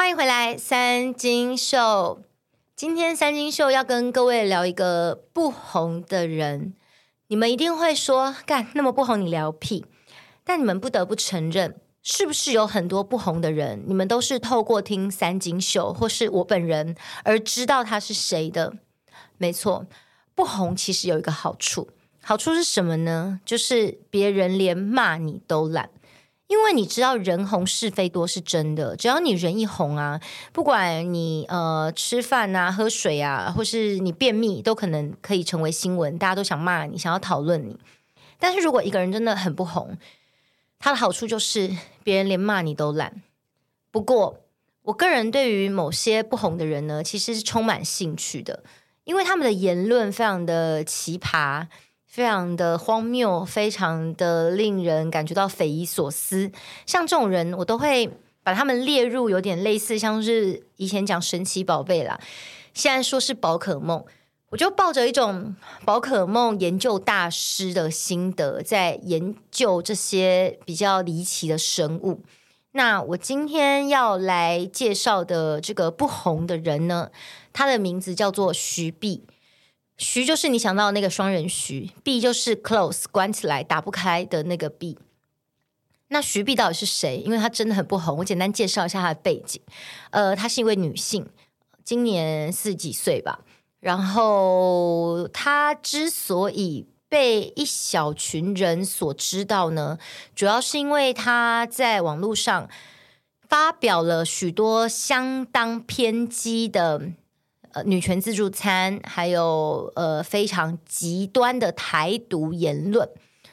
欢迎回来，三金秀。今天三金秀要跟各位聊一个不红的人。你们一定会说，干那么不红，你聊屁？但你们不得不承认，是不是有很多不红的人，你们都是透过听三金秀或是我本人而知道他是谁的？没错，不红其实有一个好处，好处是什么呢？就是别人连骂你都懒。因为你知道人红是非多是真的，只要你人一红啊，不管你呃吃饭啊、喝水啊，或是你便秘，都可能可以成为新闻，大家都想骂你，想要讨论你。但是如果一个人真的很不红，他的好处就是别人连骂你都懒。不过，我个人对于某些不红的人呢，其实是充满兴趣的，因为他们的言论非常的奇葩。非常的荒谬，非常的令人感觉到匪夷所思。像这种人，我都会把他们列入有点类似，像是以前讲神奇宝贝啦，现在说是宝可梦。我就抱着一种宝可梦研究大师的心得，在研究这些比较离奇的生物。那我今天要来介绍的这个不红的人呢，他的名字叫做徐碧。徐就是你想到的那个双人徐，碧就是 close 关起来打不开的那个碧。那徐碧到底是谁？因为她真的很不红，我简单介绍一下她的背景。呃，她是一位女性，今年四十几岁吧。然后她之所以被一小群人所知道呢，主要是因为她在网络上发表了许多相当偏激的。呃，女权自助餐，还有呃非常极端的台独言论，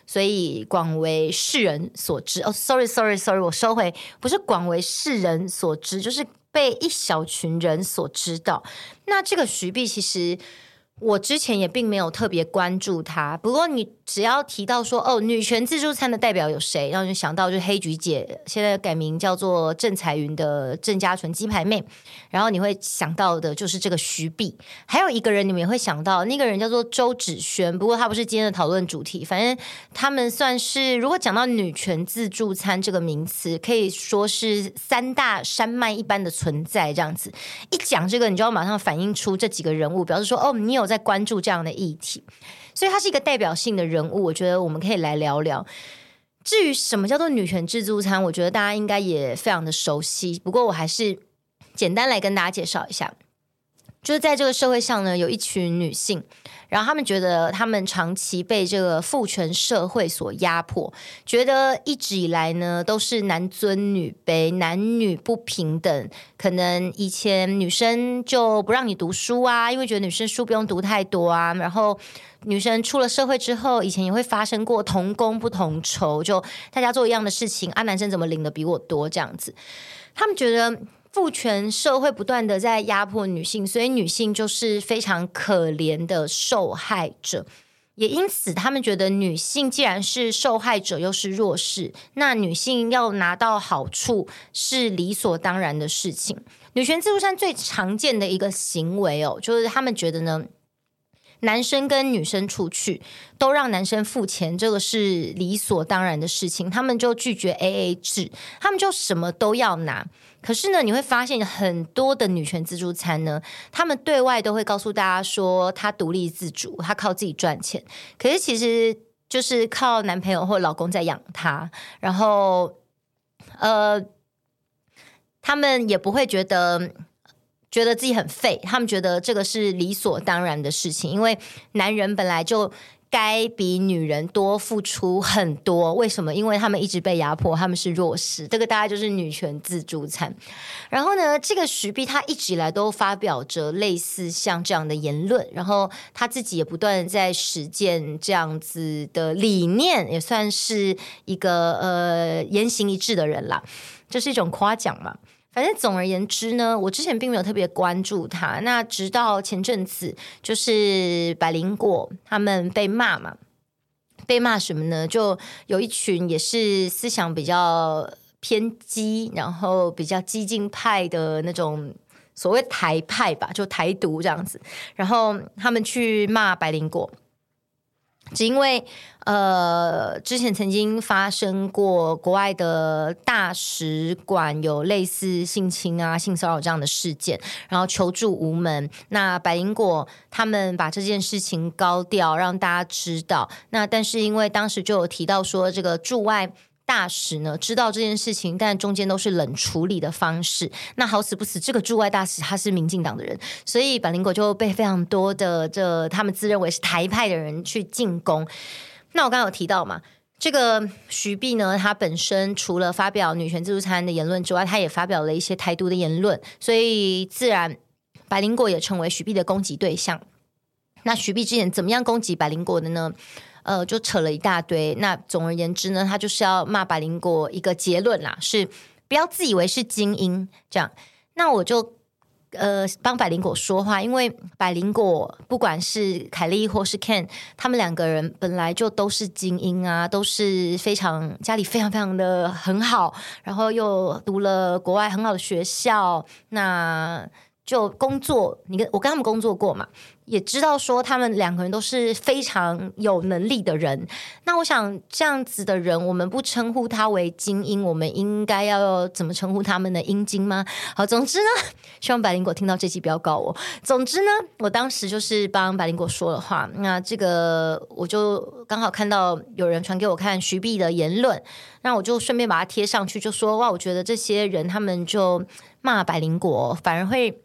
所以广为世人所知。哦，sorry，sorry，sorry，我收回，不是广为世人所知，就是被一小群人所知道。那这个徐碧其实。我之前也并没有特别关注他，不过你只要提到说哦，女权自助餐的代表有谁，然后就想到就是黑菊姐，现在改名叫做郑彩云的郑家纯鸡排妹，然后你会想到的就是这个徐碧，还有一个人你们也会想到，那个人叫做周芷萱，不过他不是今天的讨论主题，反正他们算是如果讲到女权自助餐这个名词，可以说是三大山脉一般的存在，这样子一讲这个，你就要马上反映出这几个人物，表示说哦，你有。在关注这样的议题，所以她是一个代表性的人物。我觉得我们可以来聊聊。至于什么叫做女权自助餐，我觉得大家应该也非常的熟悉。不过我还是简单来跟大家介绍一下。就是在这个社会上呢，有一群女性，然后他们觉得他们长期被这个父权社会所压迫，觉得一直以来呢都是男尊女卑、男女不平等。可能以前女生就不让你读书啊，因为觉得女生书不用读太多啊。然后女生出了社会之后，以前也会发生过同工不同酬，就大家做一样的事情啊，男生怎么领的比我多这样子？他们觉得。父权社会不断的在压迫女性，所以女性就是非常可怜的受害者。也因此，他们觉得女性既然是受害者，又是弱势，那女性要拿到好处是理所当然的事情。女权自助餐最常见的一个行为哦，就是他们觉得呢，男生跟女生出去都让男生付钱，这个是理所当然的事情。他们就拒绝 AA 制，他们就什么都要拿。可是呢，你会发现很多的女权自助餐呢，他们对外都会告诉大家说，她独立自主，她靠自己赚钱。可是其实就是靠男朋友或老公在养她，然后呃，他们也不会觉得觉得自己很废，他们觉得这个是理所当然的事情，因为男人本来就。该比女人多付出很多，为什么？因为他们一直被压迫，他们是弱势。这个大概就是女权自助餐。然后呢，这个徐碧她一直以来都发表着类似像这样的言论，然后她自己也不断在实践这样子的理念，也算是一个呃言行一致的人啦，这是一种夸奖嘛。反正总而言之呢，我之前并没有特别关注他。那直到前阵子，就是百灵果他们被骂嘛，被骂什么呢？就有一群也是思想比较偏激，然后比较激进派的那种所谓台派吧，就台独这样子。然后他们去骂百灵果。只因为呃，之前曾经发生过国外的大使馆有类似性侵啊、性骚扰这样的事件，然后求助无门。那百灵果他们把这件事情高调让大家知道。那但是因为当时就有提到说，这个驻外。大使呢知道这件事情，但中间都是冷处理的方式。那好死不死，这个驻外大使他是民进党的人，所以百灵果就被非常多的这他们自认为是台派的人去进攻。那我刚刚有提到嘛，这个徐碧呢，他本身除了发表女权自助餐的言论之外，他也发表了一些台独的言论，所以自然百灵果也成为徐碧的攻击对象。那徐碧之前怎么样攻击百灵果的呢？呃，就扯了一大堆。那总而言之呢，他就是要骂百灵果一个结论啦，是不要自以为是精英这样。那我就呃帮百灵果说话，因为百灵果不管是凯莉或是 Ken，他们两个人本来就都是精英啊，都是非常家里非常非常的很好，然后又读了国外很好的学校，那就工作，你跟我跟他们工作过嘛。也知道说他们两个人都是非常有能力的人，那我想这样子的人，我们不称呼他为精英，我们应该要怎么称呼他们的阴茎吗？好，总之呢，希望百灵果听到这期不要告我。总之呢，我当时就是帮百灵果说了话，那这个我就刚好看到有人传给我看徐碧的言论，那我就顺便把它贴上去，就说哇，我觉得这些人他们就骂百灵果，反而会。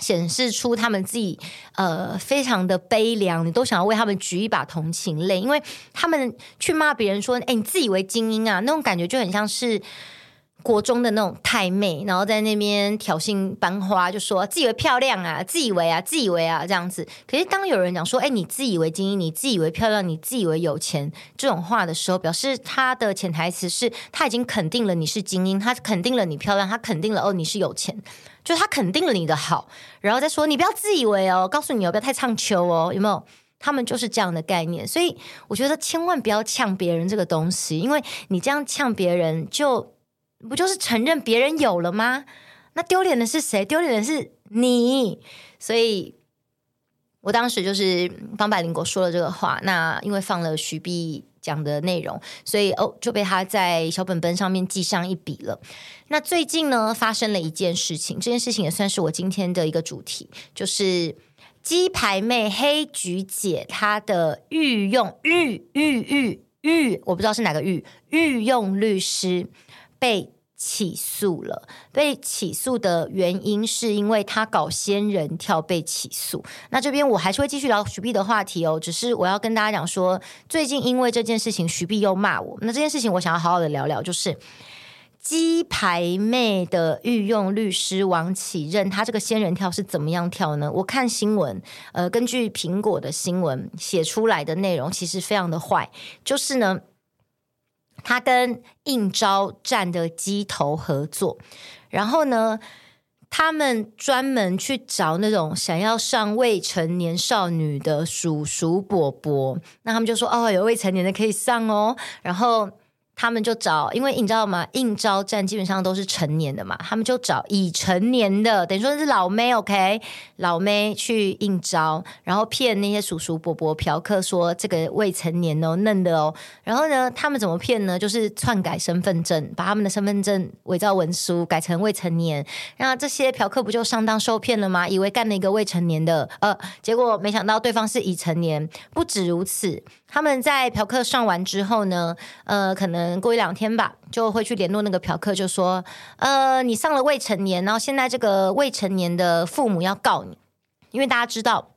显示出他们自己呃非常的悲凉，你都想要为他们举一把同情泪，因为他们去骂别人说：“哎，你自以为精英啊！”那种感觉就很像是。国中的那种太妹，然后在那边挑衅班花，就说自以为漂亮啊，自以为啊，自以为啊这样子。可是当有人讲说，哎，你自以为精英，你自以为漂亮，你自以为有钱这种话的时候，表示他的潜台词是他已经肯定了你是精英，他肯定了你漂亮，他肯定了哦你是有钱，就他肯定了你的好，然后再说你不要自以为哦，告诉你哦，不要太唱秋哦，有没有？他们就是这样的概念，所以我觉得千万不要呛别人这个东西，因为你这样呛别人就。不就是承认别人有了吗？那丢脸的是谁？丢脸的是你。所以我当时就是帮百灵果说了这个话。那因为放了徐碧讲的内容，所以哦就被他在小本本上面记上一笔了。那最近呢，发生了一件事情，这件事情也算是我今天的一个主题，就是鸡排妹黑菊姐她的御用御御御御，我不知道是哪个御御用律师。被起诉了。被起诉的原因是因为他搞仙人跳被起诉。那这边我还是会继续聊徐碧的话题哦，只是我要跟大家讲说，最近因为这件事情，徐碧又骂我。那这件事情我想要好好的聊聊，就是鸡排妹的御用律师王启任，他这个仙人跳是怎么样跳呢？我看新闻，呃，根据苹果的新闻写出来的内容，其实非常的坏，就是呢。他跟应招站的机头合作，然后呢，他们专门去找那种想要上未成年少女的叔叔伯伯，那他们就说：“哦，有未成年的可以上哦。”然后。他们就找，因为你知道吗？应召站基本上都是成年的嘛，他们就找已成年的，等于说是老妹，OK，老妹去应招，然后骗那些叔叔伯伯嫖客说这个未成年哦，嫩的哦。然后呢，他们怎么骗呢？就是篡改身份证，把他们的身份证伪造文书改成未成年，那这些嫖客不就上当受骗了吗？以为干了一个未成年的，呃，结果没想到对方是已成年。不止如此，他们在嫖客上完之后呢，呃，可能。过一两天吧，就会去联络那个嫖客，就说：“呃，你上了未成年，然后现在这个未成年的父母要告你，因为大家知道，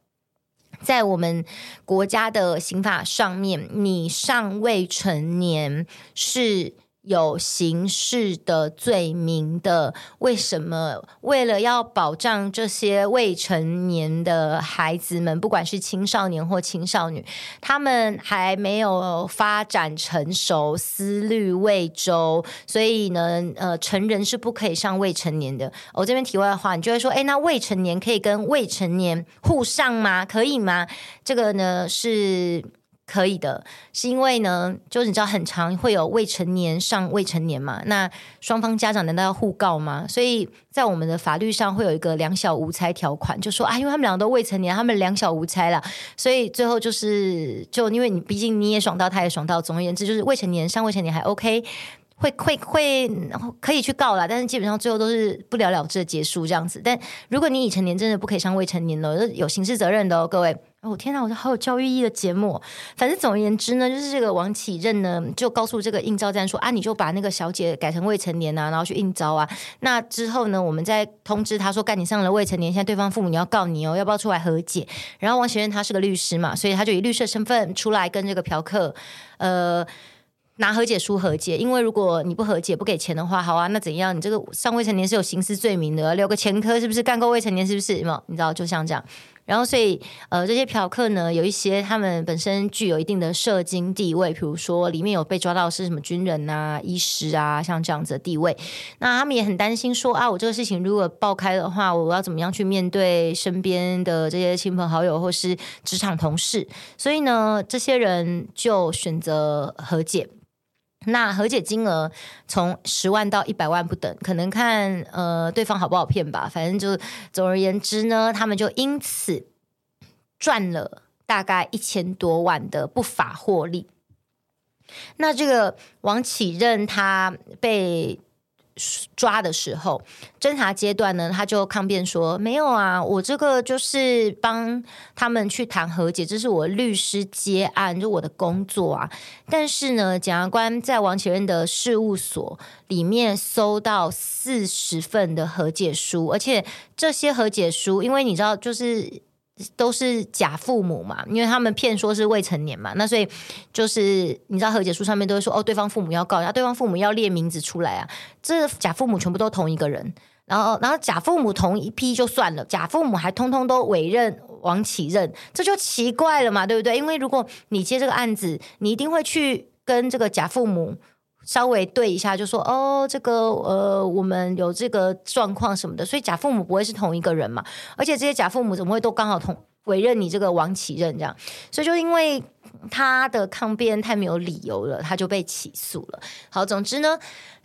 在我们国家的刑法上面，你上未成年是。”有刑事的罪名的，为什么？为了要保障这些未成年的孩子们，不管是青少年或青少女，他们还没有发展成熟，思虑未周，所以呢，呃，成人是不可以上未成年的。我这边题外的话，你就会说，诶，那未成年可以跟未成年互上吗？可以吗？这个呢是。可以的，是因为呢，就是你知道很常会有未成年上未成年嘛，那双方家长难道要互告吗？所以在我们的法律上会有一个两小无猜条款，就说啊，因为他们两个都未成年，他们两小无猜了，所以最后就是就因为你毕竟你也爽到，他也爽到，总而言之就是未成年上未成年还 OK。会会会可以去告啦，但是基本上最后都是不了了之的结束这样子。但如果你已成年，真的不可以上未成年了，有刑事责任的哦，各位。哦天哪，我觉得好有教育意义的节目。反正总而言之呢，就是这个王启任呢，就告诉这个应召站说啊，你就把那个小姐改成未成年啊，然后去应招啊。那之后呢，我们再通知他说，干你上了未成年，现在对方父母你要告你哦，要不要出来和解？然后王启任他是个律师嘛，所以他就以律师的身份出来跟这个嫖客，呃。拿和解书和解，因为如果你不和解不给钱的话，好啊，那怎样？你这个上未成年是有刑事罪名的，留个前科是不是？干够未成年是不是？有没有？你知道，就像这样。然后，所以呃，这些嫖客呢，有一些他们本身具有一定的社经地位，比如说里面有被抓到是什么军人啊、医师啊，像这样子的地位。那他们也很担心说啊，我这个事情如果爆开的话，我要怎么样去面对身边的这些亲朋好友或是职场同事？所以呢，这些人就选择和解。那和解金额从十万到一百万不等，可能看呃对方好不好骗吧。反正就总而言之呢，他们就因此赚了大概一千多万的不法获利。那这个王启任他被。抓的时候，侦查阶段呢，他就抗辩说：“没有啊，我这个就是帮他们去谈和解，这是我律师接案，就我的工作啊。但是呢，检察官在王启任的事务所里面搜到四十份的和解书，而且这些和解书，因为你知道，就是。”都是假父母嘛，因为他们骗说是未成年嘛，那所以就是你知道和解书上面都会说哦，对方父母要告，然后对方父母要列名字出来啊，这假父母全部都同一个人，然后然后假父母同一批就算了，假父母还通通都委任王启任，这就奇怪了嘛，对不对？因为如果你接这个案子，你一定会去跟这个假父母。稍微对一下，就说哦，这个呃，我们有这个状况什么的，所以假父母不会是同一个人嘛，而且这些假父母怎么会都刚好同委任你这个王启任这样？所以就因为他的抗辩太没有理由了，他就被起诉了。好，总之呢。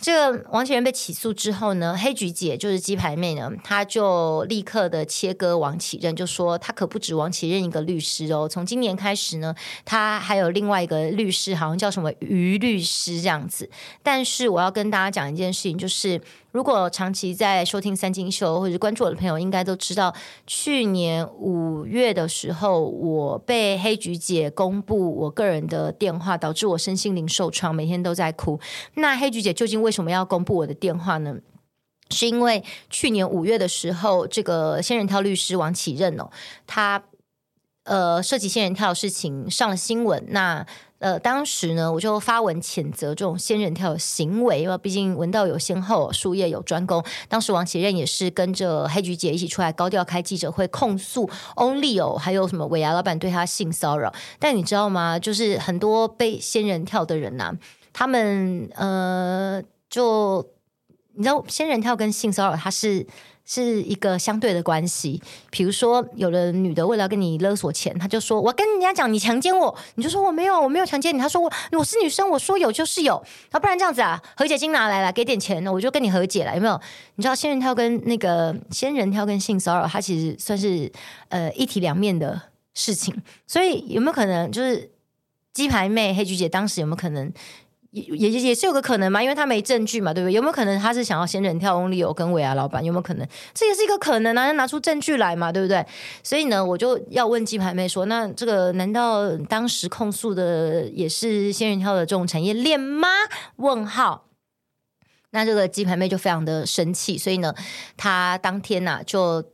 这个王启仁被起诉之后呢，黑菊姐就是鸡排妹呢，她就立刻的切割王启任，就说他可不止王启任一个律师哦。从今年开始呢，他还有另外一个律师，好像叫什么于律师这样子。但是我要跟大家讲一件事情，就是如果长期在收听三金秀或者关注我的朋友，应该都知道，去年五月的时候，我被黑菊姐公布我个人的电话，导致我身心灵受创，每天都在哭。那黑菊姐究竟为什么要公布我的电话呢？是因为去年五月的时候，这个仙人跳律师王启任哦，他呃涉及仙人跳的事情上了新闻。那呃当时呢，我就发文谴责这种仙人跳的行为，因为毕竟文道有先后，术业有专攻。当时王启任也是跟着黑菊姐一起出来高调开记者会，控诉 Only 哦，还有什么尾牙老板对他性骚扰。但你知道吗？就是很多被仙人跳的人呐、他们呃。就你知道，仙人跳跟性骚扰它是是一个相对的关系。比如说，有的女的为了跟你勒索钱，她就说：“我跟人家讲，你强奸我。”你就说：“我没有，我没有强奸你。”她说：“我我是女生，我说有就是有。”啊，不然这样子啊，和解金拿来了，给点钱，我就跟你和解了，有没有？你知道，仙人跳跟那个仙人跳跟性骚扰，它其实算是呃一体两面的事情。所以有没有可能，就是鸡排妹黑菊姐当时有没有可能？也也也是有个可能嘛，因为他没证据嘛，对不对？有没有可能他是想要仙人跳 Only 跟尾牙老板有没有可能？这也是一个可能啊，要拿出证据来嘛，对不对？所以呢，我就要问鸡排妹说，那这个难道当时控诉的也是仙人跳的这种产业链吗？问号。那这个鸡排妹就非常的生气，所以呢，她当天呐、啊、就。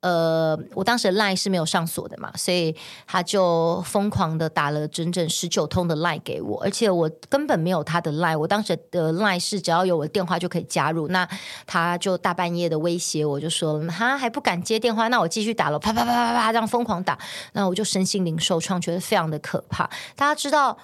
呃，我当时的 line 是没有上锁的嘛，所以他就疯狂的打了整整十九通的 line 给我，而且我根本没有他的 line，我当时的 line 是只要有我电话就可以加入，那他就大半夜的威胁我，就说他还不敢接电话，那我继续打了，啪啪啪啪啪这样疯狂打，那我就身心灵受创，觉得非常的可怕。大家知道。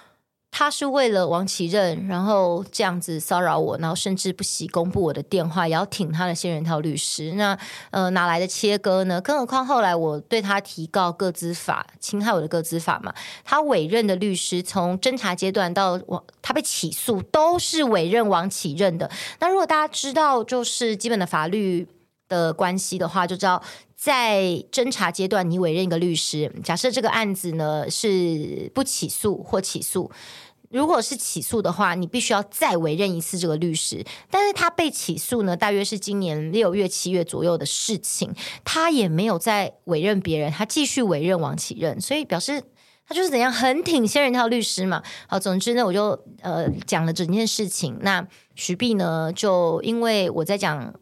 他是为了王启任，然后这样子骚扰我，然后甚至不惜公布我的电话，也要挺他的仙人跳律师。那呃，哪来的切割呢？更何况后来我对他提告个资法，侵害我的个资法嘛。他委任的律师从侦查阶段到王，他被起诉都是委任王启任的。那如果大家知道就是基本的法律的关系的话，就知道。在侦查阶段，你委任一个律师，假设这个案子呢是不起诉或起诉，如果是起诉的话，你必须要再委任一次这个律师。但是他被起诉呢，大约是今年六月、七月左右的事情，他也没有再委任别人，他继续委任王启任，所以表示他就是怎样很挺仙人跳律师嘛。好，总之呢，我就呃讲了整件事情。那徐碧呢，就因为我在讲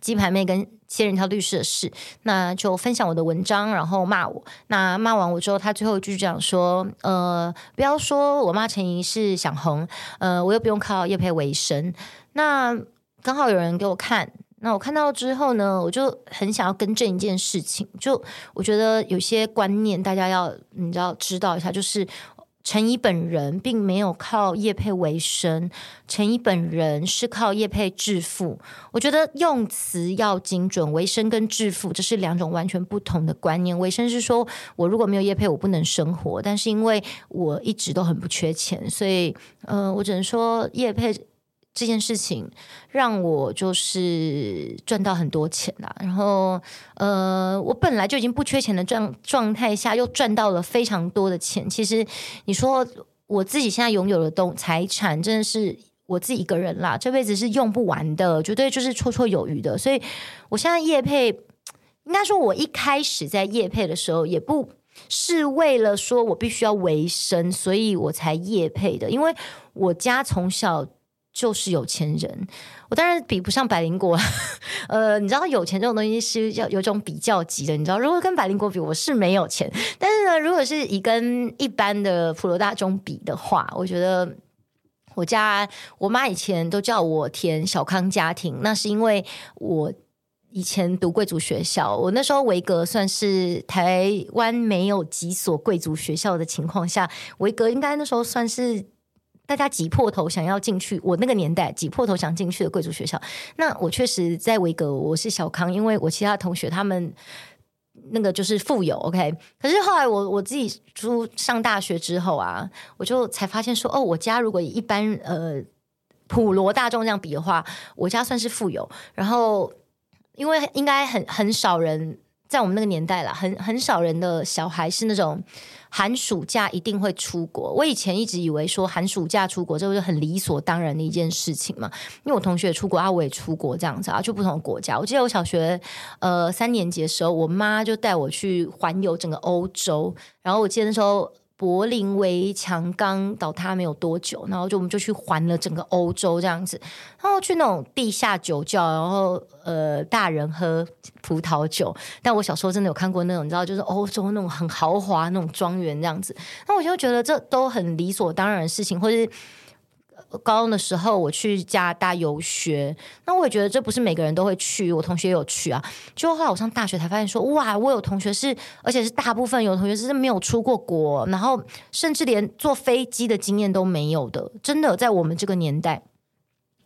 鸡排妹跟。仙人跳律师的事，那就分享我的文章，然后骂我。那骂完我之后，他最后一句讲说：“呃，不要说我骂陈怡是想红，呃，我又不用靠业配为生。”那刚好有人给我看，那我看到之后呢，我就很想要更正一件事情，就我觉得有些观念大家要你知道知道一下，就是。陈怡本人并没有靠叶佩为生，陈怡本人是靠叶佩致富。我觉得用词要精准，为生跟致富这是两种完全不同的观念。为生是说我如果没有叶佩，我不能生活，但是因为我一直都很不缺钱，所以嗯，我只能说叶佩。这件事情让我就是赚到很多钱啦，然后呃，我本来就已经不缺钱的状状态下，又赚到了非常多的钱。其实你说我自己现在拥有的东财产，真的是我自己一个人啦，这辈子是用不完的，绝对就是绰绰有余的。所以我现在业配，应该说我一开始在业配的时候，也不是为了说我必须要维生，所以我才业配的，因为我家从小。就是有钱人，我当然比不上百灵果。呃，你知道有钱这种东西是要有种比较级的，你知道，如果跟百灵果比，我是没有钱。但是呢，如果是以跟一般的普罗大众比的话，我觉得我家我妈以前都叫我填小康家庭，那是因为我以前读贵族学校，我那时候维格算是台湾没有几所贵族学校的情况下，维格应该那时候算是。大家挤破头想要进去，我那个年代挤破头想进去的贵族学校。那我确实在维格，我是小康，因为我其他同学他们那个就是富有。OK，可是后来我我自己出上大学之后啊，我就才发现说，哦，我家如果一般呃普罗大众这样比的话，我家算是富有。然后因为应该很很少人在我们那个年代啦，很很少人的小孩是那种。寒暑假一定会出国。我以前一直以为说寒暑假出国，这不是很理所当然的一件事情嘛？因为我同学出国啊，我也出国这样子啊，去不同的国家。我记得我小学呃三年级的时候，我妈就带我去环游整个欧洲。然后我记得那时候。柏林围墙刚倒塌没有多久，然后就我们就去环了整个欧洲这样子，然后去那种地下酒窖，然后呃大人喝葡萄酒。但我小时候真的有看过那种，你知道，就是欧洲那种很豪华那种庄园这样子，那我就觉得这都很理所当然的事情，或者是。高中的时候，我去加拿大游学，那我也觉得这不是每个人都会去，我同学有去啊。就后来我上大学才发现说，哇，我有同学是，而且是大部分有同学是没有出过国，然后甚至连坐飞机的经验都没有的，真的在我们这个年代。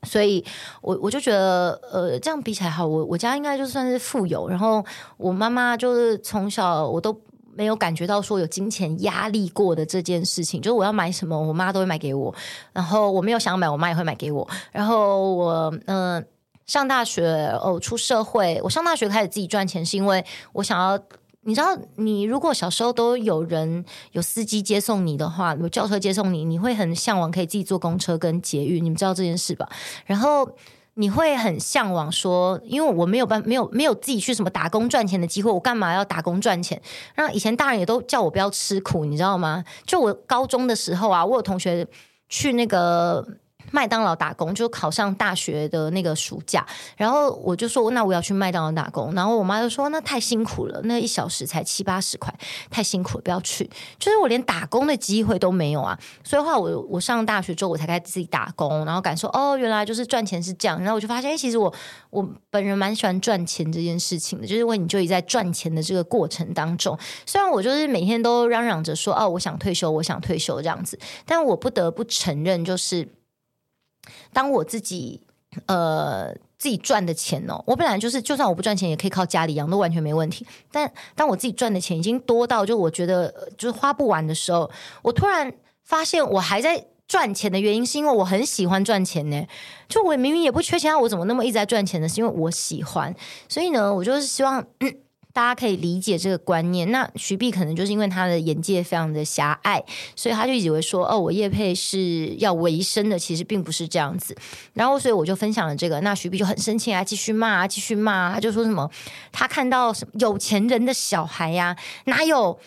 所以我我就觉得，呃，这样比起来好，我我家应该就算是富有，然后我妈妈就是从小我都。没有感觉到说有金钱压力过的这件事情，就是我要买什么，我妈都会买给我。然后我没有想买，我妈也会买给我。然后我嗯、上大学哦出社会，我上大学开始自己赚钱，是因为我想要。你知道，你如果小时候都有人有司机接送你的话，有轿车接送你，你会很向往可以自己坐公车跟捷运。你们知道这件事吧？然后。你会很向往说，因为我没有办没有没有自己去什么打工赚钱的机会，我干嘛要打工赚钱？那以前大人也都叫我不要吃苦，你知道吗？就我高中的时候啊，我有同学去那个麦当劳打工，就考上大学的那个暑假，然后我就说，那我要去麦当劳打工，然后我妈就说，那太辛苦了，那一小时才七八十块，太辛苦了，不要去。就是我连打工的机会都没有啊，所以话我我上大学之后，我才开始自己打工，然后感受哦，原来就是赚钱是这样，然后我就发现，哎，其实我我本人蛮喜欢赚钱这件事情的，就是因为你就已在赚钱的这个过程当中，虽然我就是每天都嚷嚷着说，哦，我想退休，我想退休这样子，但我不得不承认，就是。当我自己呃自己赚的钱哦，我本来就是，就算我不赚钱，也可以靠家里养，都完全没问题。但当我自己赚的钱已经多到就我觉得就是花不完的时候，我突然发现我还在赚钱的原因，是因为我很喜欢赚钱呢。就我明明也不缺钱，我怎么那么一直在赚钱呢？是因为我喜欢。所以呢，我就是希望。嗯大家可以理解这个观念。那徐碧可能就是因为他的眼界非常的狭隘，所以他就以为说：“哦，我叶佩是要维生的，其实并不是这样子。”然后，所以我就分享了这个。那徐碧就很生气啊，继续骂啊，继续骂啊。他就说什么：“他看到什么有钱人的小孩呀，哪有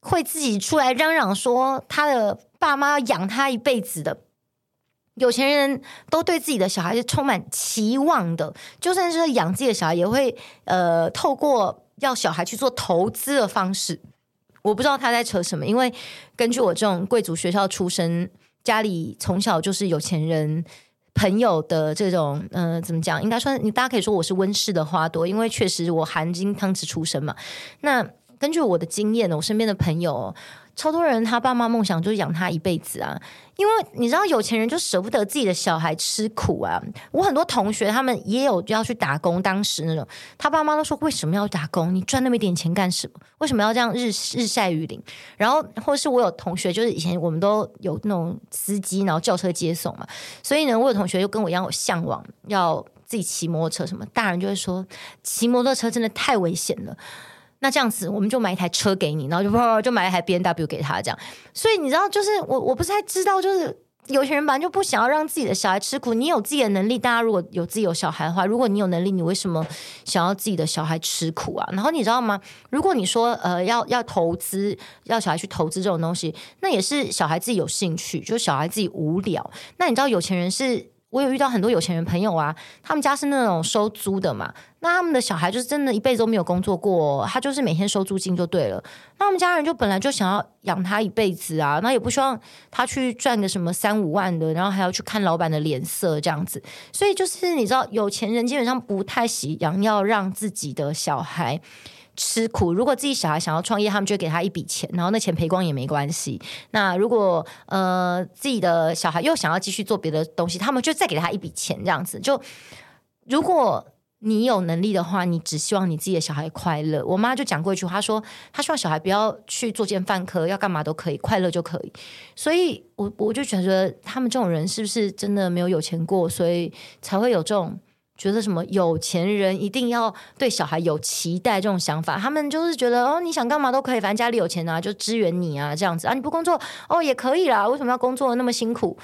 会自己出来嚷嚷说他的爸妈要养他一辈子的？有钱人都对自己的小孩是充满期望的，就算是养自己的小孩，也会呃透过。”要小孩去做投资的方式，我不知道他在扯什么。因为根据我这种贵族学校出身，家里从小就是有钱人朋友的这种，嗯、呃，怎么讲？应该说，你大家可以说我是温室的花朵，因为确实我含金汤匙出身嘛。那根据我的经验呢，我身边的朋友。超多人，他爸妈梦想就是养他一辈子啊！因为你知道，有钱人就舍不得自己的小孩吃苦啊。我很多同学，他们也有要去打工，当时那种，他爸妈都说：“为什么要打工？你赚那么一点钱干什么？为什么要这样日日晒雨淋？”然后，或是我有同学，就是以前我们都有那种司机，然后叫车接送嘛。所以呢，我有同学就跟我一样有向往要自己骑摩托车什么。大人就会说，骑摩托车真的太危险了。那这样子，我们就买一台车给你，然后就啪 就买一台 BNW 给他，这样。所以你知道，就是我我不太知道，就是有钱人本来就不想要让自己的小孩吃苦。你有自己的能力，大家如果有自己有小孩的话，如果你有能力，你为什么想要自己的小孩吃苦啊？然后你知道吗？如果你说呃要要投资，要小孩去投资这种东西，那也是小孩自己有兴趣，就小孩自己无聊。那你知道有钱人是？我有遇到很多有钱人朋友啊，他们家是那种收租的嘛，那他们的小孩就是真的一辈子都没有工作过，他就是每天收租金就对了。那他们家人就本来就想要养他一辈子啊，那也不希望他去赚个什么三五万的，然后还要去看老板的脸色这样子。所以就是你知道，有钱人基本上不太喜养要让自己的小孩。吃苦，如果自己小孩想要创业，他们就给他一笔钱，然后那钱赔光也没关系。那如果呃自己的小孩又想要继续做别的东西，他们就再给他一笔钱，这样子。就如果你有能力的话，你只希望你自己的小孩快乐。我妈就讲过一句话，她说她希望小孩不要去作奸犯科，要干嘛都可以，快乐就可以。所以我我就觉得他们这种人是不是真的没有有钱过，所以才会有这种。觉得什么有钱人一定要对小孩有期待这种想法，他们就是觉得哦，你想干嘛都可以，反正家里有钱啊，就支援你啊，这样子啊，你不工作哦也可以啦，为什么要工作那么辛苦？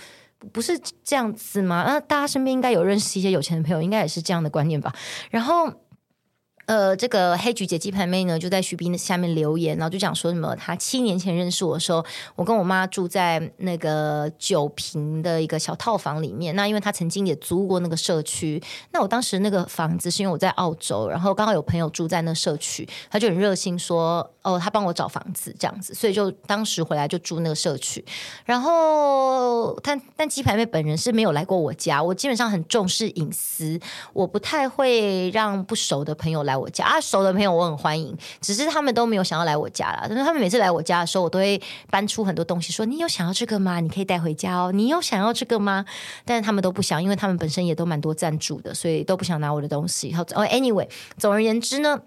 不是这样子吗？那大家身边应该有认识一些有钱的朋友，应该也是这样的观念吧？然后。呃，这个黑菊姐鸡排妹呢，就在徐斌的下面留言，然后就讲说什么，她七年前认识我的时候，我跟我妈住在那个九坪的一个小套房里面。那因为她曾经也租过那个社区，那我当时那个房子是因为我在澳洲，然后刚好有朋友住在那社区，他就很热心说，哦，他帮我找房子这样子，所以就当时回来就住那个社区。然后，但但鸡排妹本人是没有来过我家，我基本上很重视隐私，我不太会让不熟的朋友来。来我家啊，熟的朋友我很欢迎，只是他们都没有想要来我家啦。但是他们每次来我家的时候，我都会搬出很多东西，说：“你有想要这个吗？你可以带回家哦。”你有想要这个吗？但是他们都不想，因为他们本身也都蛮多赞助的，所以都不想拿我的东西。好，哦，anyway，总而言之呢。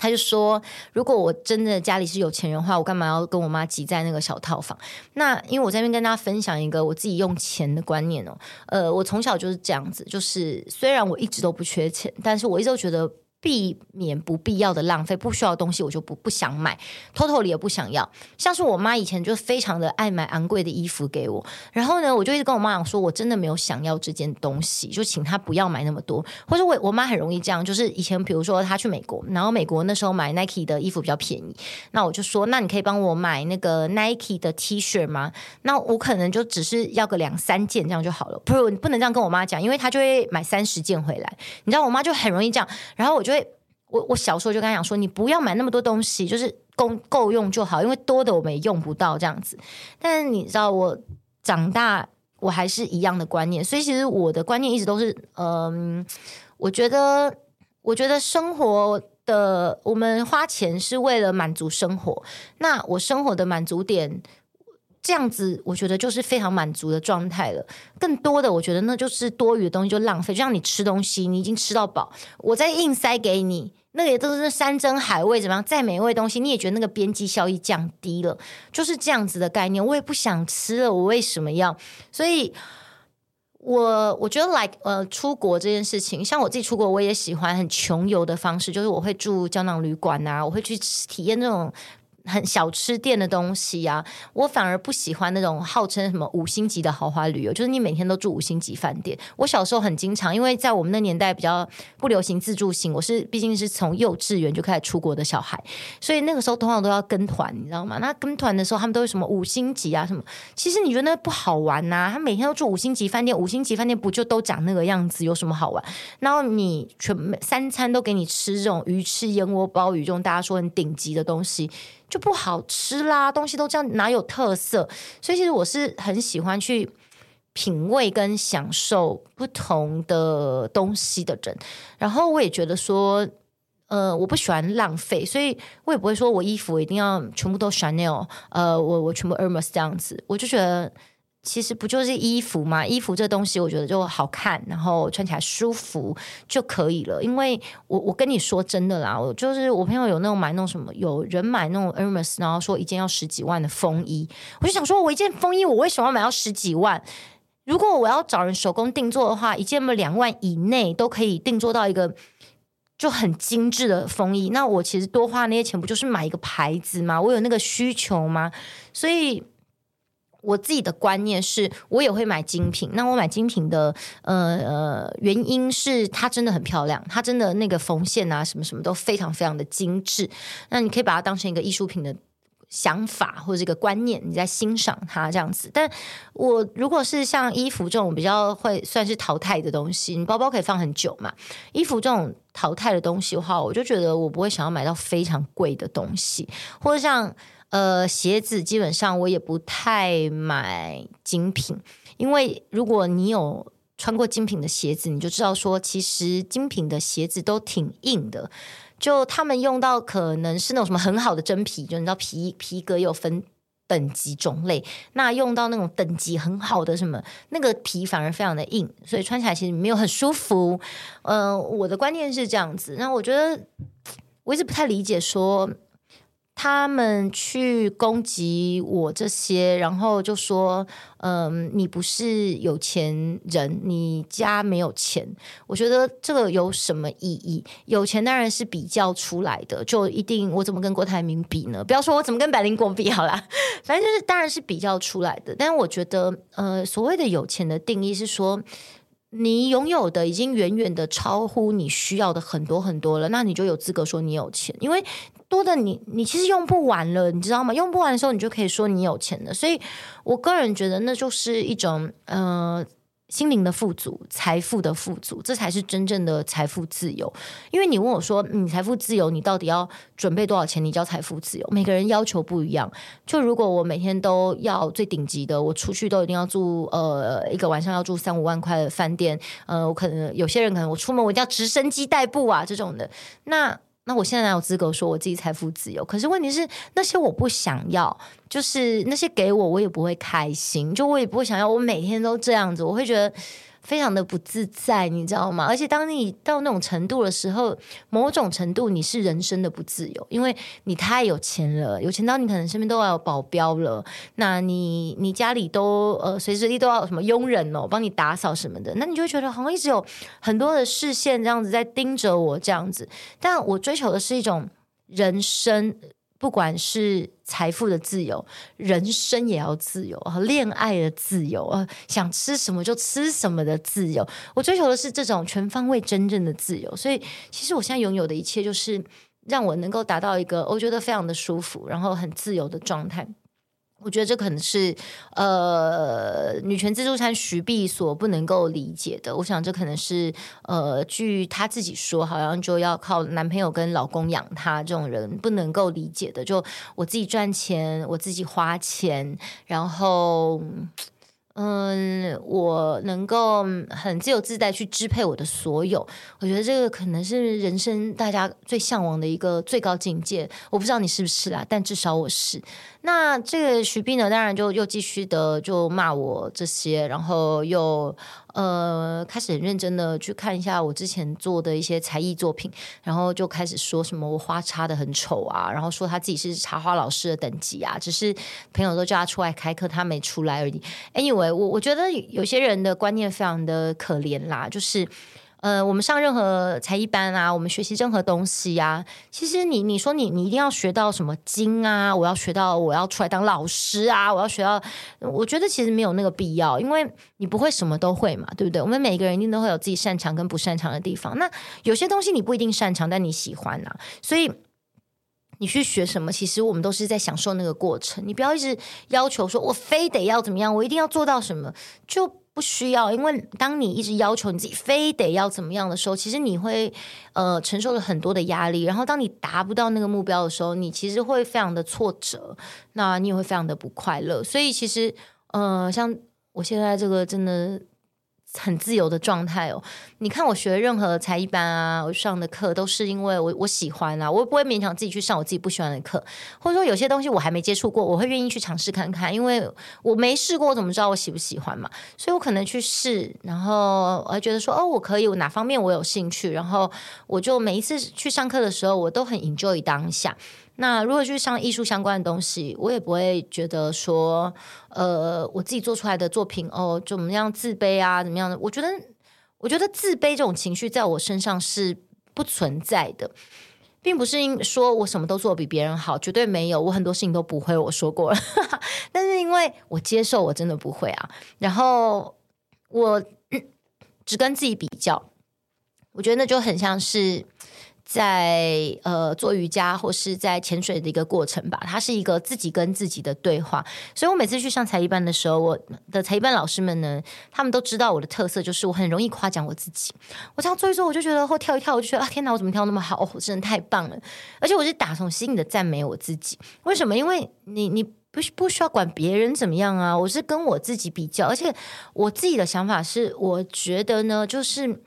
他就说：“如果我真的家里是有钱人的话，我干嘛要跟我妈挤在那个小套房？那因为我在那边跟大家分享一个我自己用钱的观念哦。呃，我从小就是这样子，就是虽然我一直都不缺钱，但是我一直都觉得避免不必要的浪费，不需要的东西我就不不想买，totally 也不想要。像是我妈以前就非常的爱买昂贵的衣服给我，然后呢，我就一直跟我妈讲说，我真的没有想要这件东西，就请她不要买那么多。或者我我妈很容易这样，就是以前比如说她去美国，然后美国那时候买 Nike 的衣服比较便宜，那我就说，那你可以帮我买那个 Nike 的 T 恤吗？那我可能就只是要个两三件这样就好了。不是，你不能这样跟我妈讲，因为她就会买三十件回来。你知道我妈就很容易这样，然后我就。我我小时候就跟他讲说，你不要买那么多东西，就是够够用就好，因为多的我们也用不到这样子。但是你知道，我长大我还是一样的观念，所以其实我的观念一直都是，嗯，我觉得，我觉得生活的我们花钱是为了满足生活，那我生活的满足点。这样子，我觉得就是非常满足的状态了。更多的，我觉得那就是多余的东西就浪费。就像你吃东西，你已经吃到饱，我再硬塞给你，那个也都是山珍海味，怎么样？再美味的东西，你也觉得那个边际效益降低了，就是这样子的概念。我也不想吃了，我为什么要？所以我我觉得，like 呃，出国这件事情，像我自己出国，我也喜欢很穷游的方式，就是我会住胶囊旅馆啊，我会去体验那种。很小吃店的东西、啊，我反而不喜欢那种号称什么五星级的豪华旅游，就是你每天都住五星级饭店。我小时候很经常，因为在我们那年代比较不流行自助行，我是毕竟是从幼稚园就开始出国的小孩，所以那个时候通常都要跟团，你知道吗？那跟团的时候，他们都是什么五星级啊什么？其实你觉得那不好玩呐、啊？他每天都住五星级饭店，五星级饭店不就都长那个样子，有什么好玩？然后你全三餐都给你吃这种鱼翅、燕窝、鲍鱼这种大家说很顶级的东西。就不好吃啦，东西都这样，哪有特色？所以其实我是很喜欢去品味跟享受不同的东西的人。然后我也觉得说，呃，我不喜欢浪费，所以我也不会说我衣服一定要全部都 Chanel，呃，我我全部 Hermes 这样子，我就觉得。其实不就是衣服嘛？衣服这东西，我觉得就好看，然后穿起来舒服就可以了。因为我我跟你说真的啦，我就是我朋友有那种买那种什么，有人买那种 Hermes，然后说一件要十几万的风衣，我就想说，我一件风衣我为什么要买到十几万？如果我要找人手工定做的话，一件嘛两万以内都可以定做到一个就很精致的风衣。那我其实多花那些钱，不就是买一个牌子吗？我有那个需求吗？所以。我自己的观念是，我也会买精品。那我买精品的，呃呃，原因是它真的很漂亮，它真的那个缝线啊，什么什么都非常非常的精致。那你可以把它当成一个艺术品的想法或者这个观念，你在欣赏它这样子。但我如果是像衣服这种比较会算是淘汰的东西，你包包可以放很久嘛。衣服这种淘汰的东西的话，我就觉得我不会想要买到非常贵的东西，或者像。呃，鞋子基本上我也不太买精品，因为如果你有穿过精品的鞋子，你就知道说，其实精品的鞋子都挺硬的，就他们用到可能是那种什么很好的真皮，就你知道皮皮革有分等级种类，那用到那种等级很好的什么，那个皮反而非常的硬，所以穿起来其实没有很舒服。呃，我的观念是这样子，那我觉得 我一直不太理解说。他们去攻击我这些，然后就说：“嗯，你不是有钱人，你家没有钱。”我觉得这个有什么意义？有钱当然是比较出来的，就一定我怎么跟郭台铭比呢？不要说我怎么跟百灵果比好啦，反正就是当然是比较出来的。但我觉得，呃，所谓的有钱的定义是说，你拥有的已经远远的超乎你需要的很多很多了，那你就有资格说你有钱，因为。多的你，你其实用不完了，你知道吗？用不完的时候，你就可以说你有钱了。所以我个人觉得，那就是一种呃心灵的富足、财富的富足，这才是真正的财富自由。因为你问我说，你财富自由，你到底要准备多少钱？你叫财富自由？每个人要求不一样。就如果我每天都要最顶级的，我出去都一定要住呃一个晚上要住三五万块的饭店，呃，我可能有些人可能我出门我一定要直升机代步啊这种的，那。那我现在哪有资格说我自己财富自由？可是问题是，那些我不想要，就是那些给我，我也不会开心，就我也不会想要，我每天都这样子，我会觉得非常的不自在，你知道吗？而且当你到那种程度的时候，某种程度你是人生的不自由，因为你太有钱了，有钱到你可能身边都要有保镖了，那你你家里都呃随时随地都要有什么佣人哦，帮你打扫什么的，那你就会觉得好像一直有很多的视线这样子在盯着我这样子，但我追求的是一种人生。不管是财富的自由，人生也要自由啊，恋爱的自由啊，想吃什么就吃什么的自由。我追求的是这种全方位真正的自由。所以，其实我现在拥有的一切，就是让我能够达到一个我觉得非常的舒服，然后很自由的状态。我觉得这可能是呃女权自助餐徐碧所不能够理解的。我想这可能是呃，据她自己说，好像就要靠男朋友跟老公养她这种人不能够理解的。就我自己赚钱，我自己花钱，然后。嗯，我能够很自由自在去支配我的所有，我觉得这个可能是人生大家最向往的一个最高境界。我不知道你是不是啦，但至少我是。那这个徐碧呢，当然就又继续的就骂我这些，然后又。呃，开始很认真的去看一下我之前做的一些才艺作品，然后就开始说什么我花插得很丑啊，然后说他自己是插花老师的等级啊，只是朋友都叫他出来开课，他没出来而已。Anyway，我我觉得有些人的观念非常的可怜啦，就是。呃，我们上任何才艺班啊，我们学习任何东西呀、啊，其实你你说你你一定要学到什么精啊，我要学到我要出来当老师啊，我要学到，我觉得其实没有那个必要，因为你不会什么都会嘛，对不对？我们每个人一定都会有自己擅长跟不擅长的地方。那有些东西你不一定擅长，但你喜欢啊，所以你去学什么，其实我们都是在享受那个过程。你不要一直要求说我非得要怎么样，我一定要做到什么就。不需要，因为当你一直要求你自己非得要怎么样的时候，其实你会呃承受了很多的压力。然后当你达不到那个目标的时候，你其实会非常的挫折，那你也会非常的不快乐。所以其实呃，像我现在这个真的。很自由的状态哦，你看我学任何才艺班啊，我上的课都是因为我我喜欢啊，我不会勉强自己去上我自己不喜欢的课，或者说有些东西我还没接触过，我会愿意去尝试看看，因为我没试过，我怎么知道我喜不喜欢嘛？所以我可能去试，然后我觉得说哦，我可以，我哪方面我有兴趣，然后我就每一次去上课的时候，我都很 enjoy 当下。那如果去上艺术相关的东西，我也不会觉得说，呃，我自己做出来的作品哦，怎么样自卑啊，怎么样的？我觉得，我觉得自卑这种情绪在我身上是不存在的，并不是因说我什么都做比别人好，绝对没有，我很多事情都不会，我说过了。但是因为我接受我真的不会啊，然后我只跟自己比较，我觉得那就很像是。在呃做瑜伽或是在潜水的一个过程吧，它是一个自己跟自己的对话。所以我每次去上才艺班的时候，我的才艺班老师们呢，他们都知道我的特色就是我很容易夸奖我自己。我这样做一做，我就觉得或跳一跳，我就觉得啊天哪，我怎么跳那么好？哦，真的太棒了！而且我是打从心里的赞美我自己。为什么？因为你你不不需要管别人怎么样啊，我是跟我自己比较，而且我自己的想法是，我觉得呢，就是。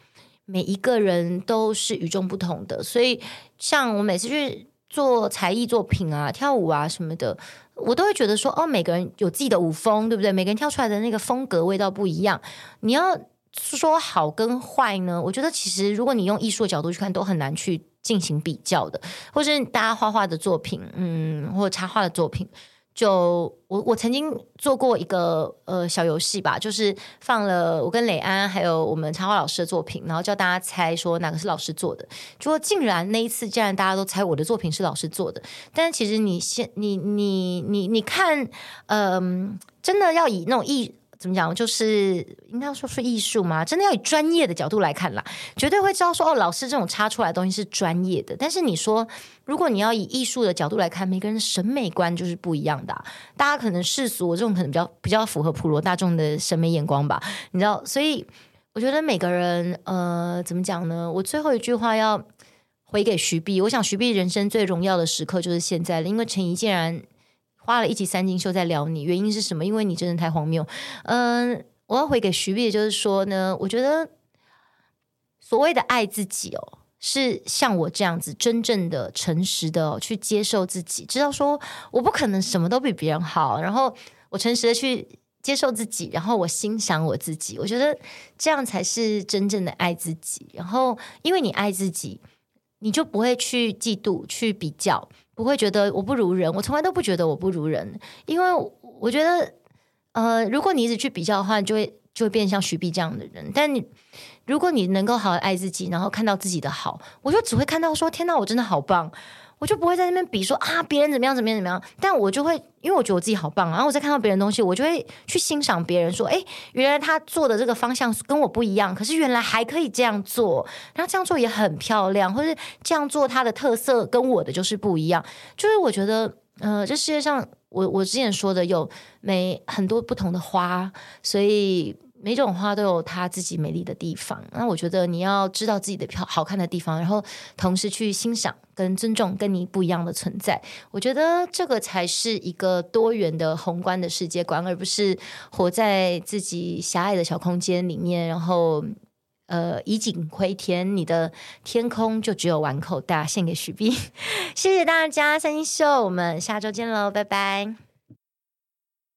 每一个人都是与众不同的，所以像我每次去做才艺作品啊、跳舞啊什么的，我都会觉得说，哦，每个人有自己的舞风，对不对？每个人跳出来的那个风格味道不一样。你要说好跟坏呢？我觉得其实如果你用艺术的角度去看，都很难去进行比较的，或是大家画画的作品，嗯，或者插画的作品。就我我曾经做过一个呃小游戏吧，就是放了我跟磊安还有我们插画老师的作品，然后叫大家猜说哪个是老师做的。结果竟然那一次竟然大家都猜我的作品是老师做的，但是其实你先你你你你看，嗯、真的要以那种艺。怎么讲？就是应该要说是艺术吗？真的要以专业的角度来看啦，绝对会知道说哦，老师这种插出来的东西是专业的。但是你说，如果你要以艺术的角度来看，每个人的审美观就是不一样的。大家可能世俗，我这种可能比较比较符合普罗大众的审美眼光吧。你知道，所以我觉得每个人，呃，怎么讲呢？我最后一句话要回给徐碧，我想徐碧人生最荣耀的时刻就是现在了，因为陈怡竟然。花了一集三金秀在聊你，原因是什么？因为你真的太荒谬。嗯，我要回给徐碧，就是说呢，我觉得所谓的爱自己哦，是像我这样子真正的、诚实的、去接受自己，知道说我不可能什么都比别人好，然后我诚实的去接受自己，然后我欣赏我自己。我觉得这样才是真正的爱自己。然后，因为你爱自己，你就不会去嫉妒、去比较，不会觉得我不如人。我从来都不觉得我不如人，因为我觉得，呃，如果你一直去比较的话，你就会就会变像徐碧这样的人。但你如果你能够好好爱自己，然后看到自己的好，我就只会看到说：天哪，我真的好棒。我就不会在那边比说啊，别人怎么样怎么样怎么样，但我就会因为我觉得我自己好棒，然后我再看到别人东西，我就会去欣赏别人说，哎，原来他做的这个方向跟我不一样，可是原来还可以这样做，然后这样做也很漂亮，或是这样做它的特色跟我的就是不一样，就是我觉得，呃，这世界上我我之前说的有每很多不同的花，所以。每种花都有它自己美丽的地方，那我觉得你要知道自己的漂好看的地方，然后同时去欣赏跟尊重跟你不一样的存在。我觉得这个才是一个多元的宏观的世界观，而不是活在自己狭隘的小空间里面，然后呃以景窥天，你的天空就只有碗口大。献给徐斌，谢谢大家，三星秀，我们下周见喽，拜拜。